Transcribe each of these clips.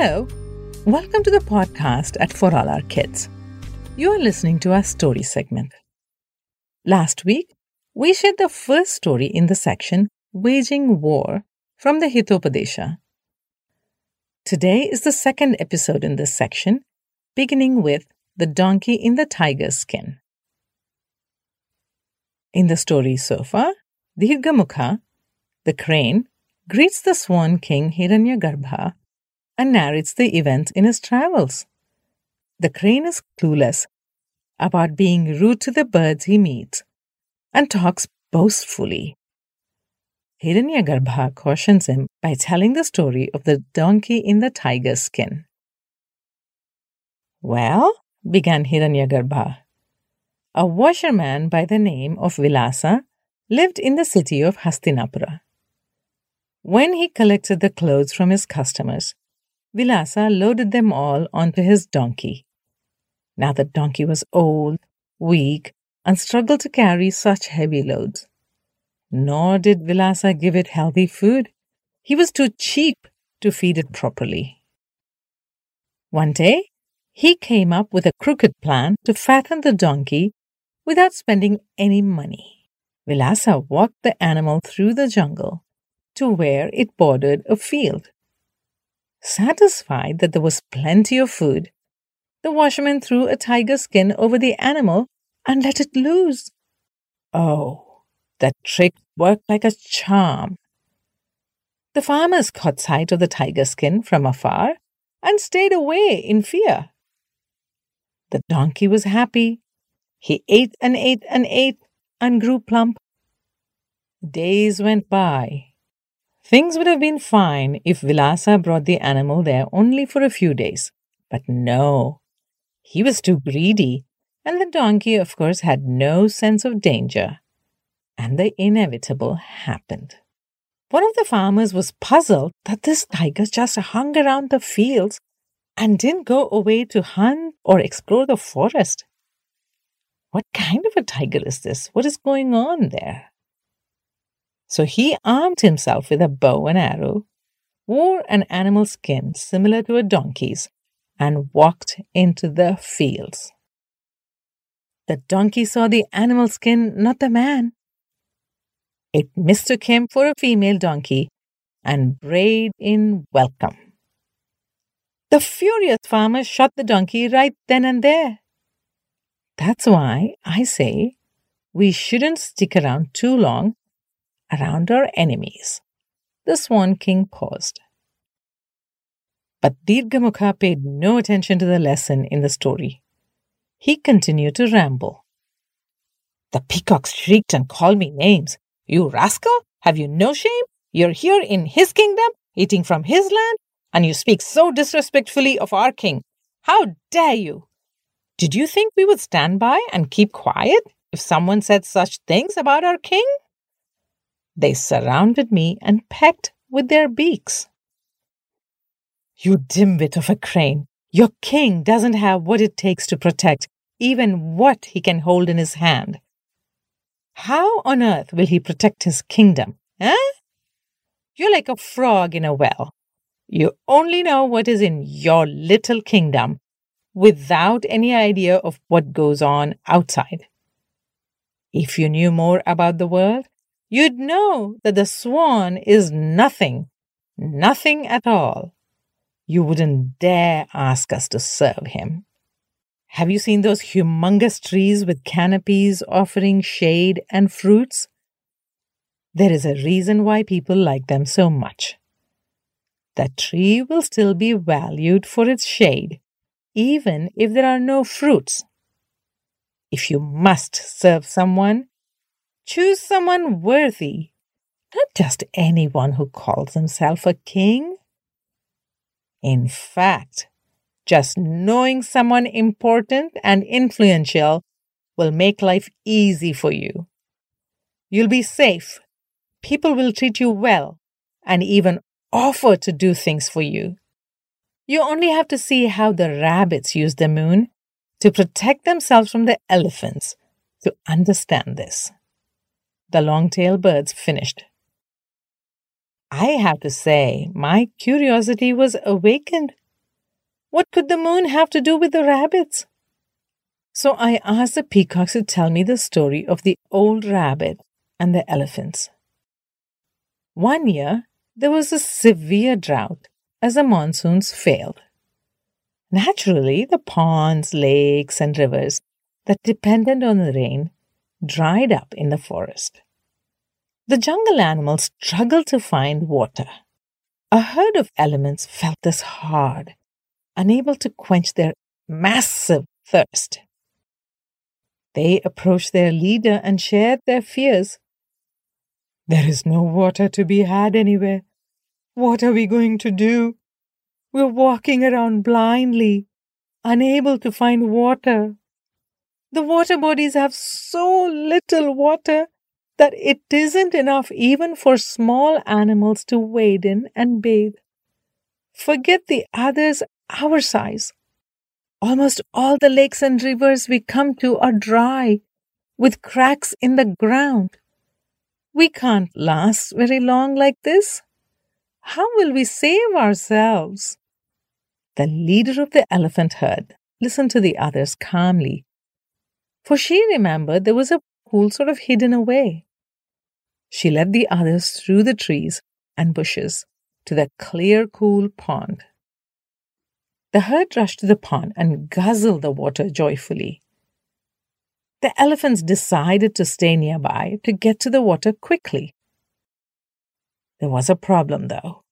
Hello, welcome to the podcast at For All Our Kids. You are listening to our story segment. Last week, we shared the first story in the section Waging War from the Hitopadesha. Today is the second episode in this section, beginning with The Donkey in the Tiger's Skin. In the story so far, Dirgamukha, the crane, greets the swan king Hiranyagarbha and narrates the events in his travels. The crane is clueless about being rude to the birds he meets and talks boastfully. Hiranyagarbha cautions him by telling the story of the donkey in the tiger's skin. Well, began Hiranyagarbha, a washerman by the name of Vilasa lived in the city of Hastinapura. When he collected the clothes from his customers, Vilasa loaded them all onto his donkey. Now the donkey was old, weak, and struggled to carry such heavy loads. Nor did Vilasa give it healthy food. He was too cheap to feed it properly. One day, he came up with a crooked plan to fatten the donkey without spending any money. Vilasa walked the animal through the jungle to where it bordered a field. Satisfied that there was plenty of food, the washerman threw a tiger skin over the animal and let it loose. Oh, that trick worked like a charm. The farmers caught sight of the tiger skin from afar and stayed away in fear. The donkey was happy. He ate and ate and ate and grew plump. Days went by. Things would have been fine if Vilasa brought the animal there only for a few days. But no, he was too greedy, and the donkey, of course, had no sense of danger. And the inevitable happened. One of the farmers was puzzled that this tiger just hung around the fields and didn't go away to hunt or explore the forest. What kind of a tiger is this? What is going on there? So he armed himself with a bow and arrow, wore an animal skin similar to a donkey's, and walked into the fields. The donkey saw the animal skin, not the man. It mistook him for a female donkey and brayed in welcome. The furious farmer shot the donkey right then and there. That's why I say we shouldn't stick around too long around our enemies. The Swan King paused. But Dirgamukha paid no attention to the lesson in the story. He continued to ramble. The peacocks shrieked and called me names. You rascal! Have you no shame? You're here in his kingdom, eating from his land, and you speak so disrespectfully of our king. How dare you? Did you think we would stand by and keep quiet if someone said such things about our king? They surrounded me and pecked with their beaks. You dimwit of a crane, your king doesn't have what it takes to protect even what he can hold in his hand. How on earth will he protect his kingdom, eh? You're like a frog in a well. You only know what is in your little kingdom without any idea of what goes on outside. If you knew more about the world, you'd know that the swan is nothing, nothing at all. You wouldn't dare ask us to serve him. Have you seen those humongous trees with canopies offering shade and fruits? There is a reason why people like them so much. That tree will still be valued for its shade, even if there are no fruits. If you must serve someone, Choose someone worthy, not just anyone who calls himself a king. In fact, just knowing someone important and influential will make life easy for you. You'll be safe. People will treat you well and even offer to do things for you. You only have to see how the rabbits use the moon to protect themselves from the elephants to understand this the long tailed birds finished. I have to say, my curiosity was awakened What could the moon have to do with the rabbits? So I asked the peacocks to tell me the story of the old rabbit and the elephants. One year, there was a severe drought as the monsoons failed. Naturally, the ponds, lakes, and rivers that depended on the rain dried up in the forest. The jungle animals struggled to find water. A herd of elephants felt this hard, unable to quench their massive thirst. They approached their leader and shared their fears. There is no water to be had anywhere. What are we going to do? We're walking around blindly, unable to find water. The water bodies have so little water that it isn't enough even for small animals to wade in and bathe. Forget the others our size. Almost all the lakes and rivers we come to are dry, with cracks in the ground. We can't last very long like this. How will we save ourselves? The leader of the elephant herd listened to the others calmly, for she remembered there was a pool sort of hidden away. She led the others through the trees and bushes to the clear, cool pond. The herd rushed to the pond and guzzled the water joyfully. The elephants decided to stay nearby to get to the water quickly. There was a problem, though.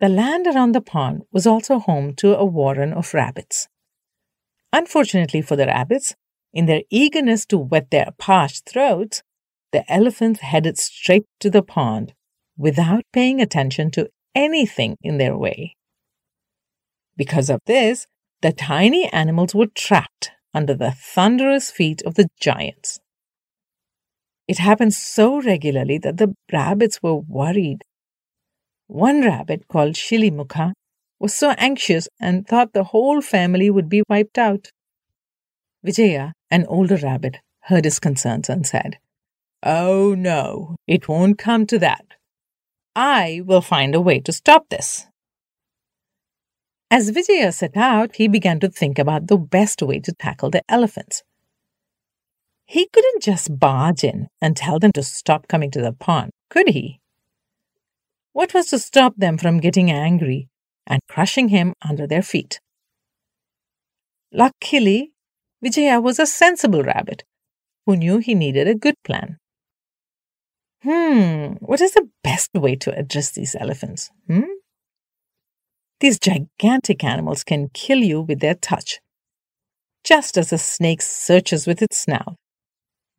The land around the pond was also home to a warren of rabbits. Unfortunately for the rabbits, in their eagerness to wet their parched throats, the elephants headed straight to the pond without paying attention to anything in their way. Because of this, the tiny animals were trapped under the thunderous feet of the giants. It happened so regularly that the rabbits were worried. One rabbit, called Shilimukha, was so anxious and thought the whole family would be wiped out. Vijaya, an older rabbit, heard his concerns and said, Oh no, it won't come to that. I will find a way to stop this. As Vijaya set out, he began to think about the best way to tackle the elephants. He couldn't just barge in and tell them to stop coming to the pond, could he? What was to stop them from getting angry and crushing him under their feet? Luckily, Vijaya was a sensible rabbit who knew he needed a good plan. Hmm, what is the best way to address these elephants? Hmm? These gigantic animals can kill you with their touch, just as a snake searches with its snout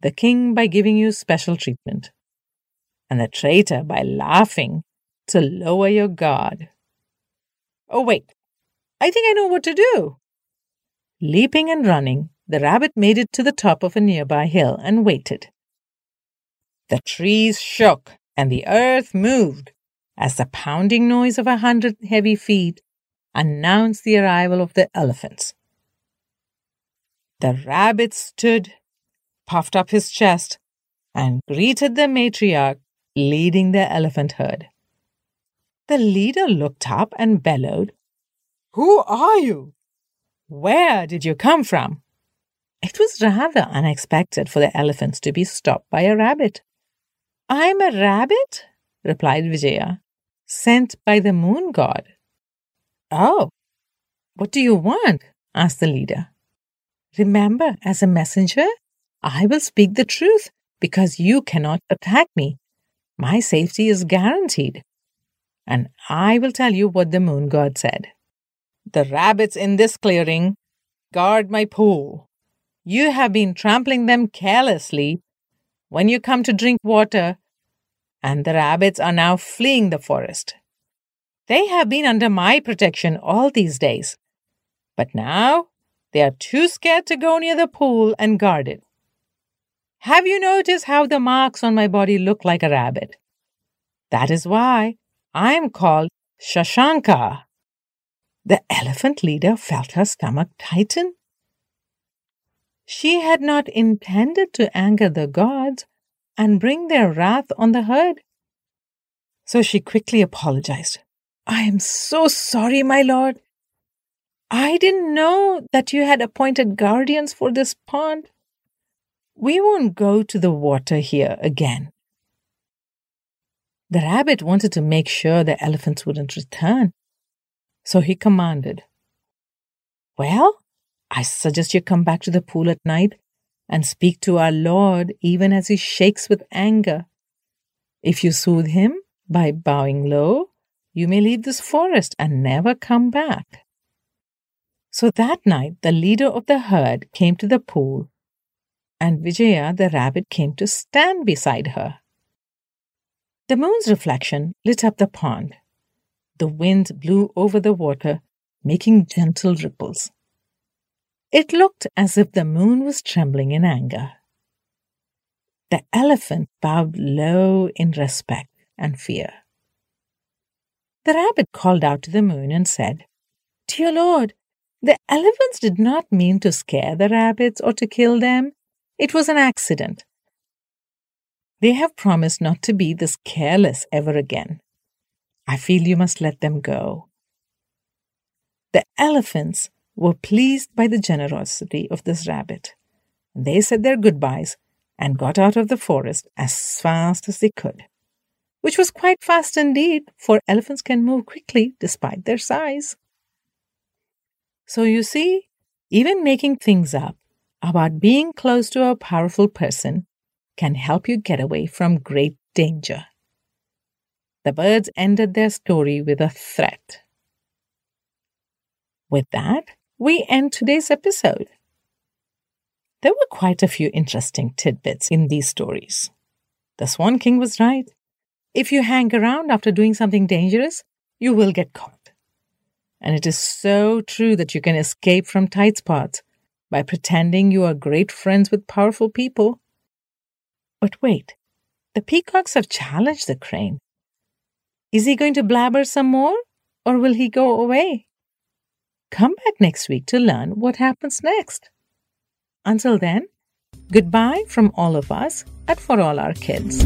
the king by giving you special treatment, and the traitor by laughing to lower your guard. Oh, wait, I think I know what to do. Leaping and running, the rabbit made it to the top of a nearby hill and waited. The trees shook and the earth moved as the pounding noise of a hundred heavy feet announced the arrival of the elephants. The rabbit stood puffed up his chest, and greeted the matriarch leading the elephant herd. The leader looked up and bellowed, Who are you? Where did you come from? It was rather unexpected for the elephants to be stopped by a rabbit. I'm a rabbit, replied Vijaya, sent by the moon god. Oh, what do you want? asked the leader. Remember, as a messenger, I will speak the truth because you cannot attack me. My safety is guaranteed. And I will tell you what the moon god said. The rabbits in this clearing guard my pool. You have been trampling them carelessly when you come to drink water, and the rabbits are now fleeing the forest. They have been under my protection all these days, but now they are too scared to go near the pool and guard it. Have you noticed how the marks on my body look like a rabbit? That is why I am called Shashanka. The elephant leader felt her stomach tighten. She had not intended to anger the gods and bring their wrath on the herd. So she quickly apologized. I am so sorry, my lord. I didn't know that you had appointed guardians for this pond. We won't go to the water here again. The rabbit wanted to make sure the elephants wouldn't return. So he commanded, Well, I suggest you come back to the pool at night and speak to our Lord even as he shakes with anger. If you soothe him by bowing low, you may leave this forest and never come back. So that night, the leader of the herd came to the pool, and Vijaya the rabbit came to stand beside her. The moon's reflection lit up the pond. The wind blew over the water, making gentle ripples. It looked as if the moon was trembling in anger. The elephant bowed low in respect and fear. The rabbit called out to the moon and said, Dear Lord, the elephants did not mean to scare the rabbits or to kill them. It was an accident. They have promised not to be this careless ever again. I feel you must let them go. The elephants were pleased by the generosity of this rabbit. They said their goodbyes and got out of the forest as fast as they could, which was quite fast indeed, for elephants can move quickly despite their size. So you see, even making things up about being close to a powerful person can help you get away from great danger. The birds ended their story with a threat. With that, we end today's episode. There were quite a few interesting tidbits in these stories. The Swan King was right. If you hang around after doing something dangerous, you will get caught. And it is so true that you can escape from tight spots by pretending you are great friends with powerful people but wait, the peacocks have challenged the crane. Is he going to blabber some more, or will he go away? Come back next week to learn what happens next. Until then, goodbye from all of us at For All Our Kids.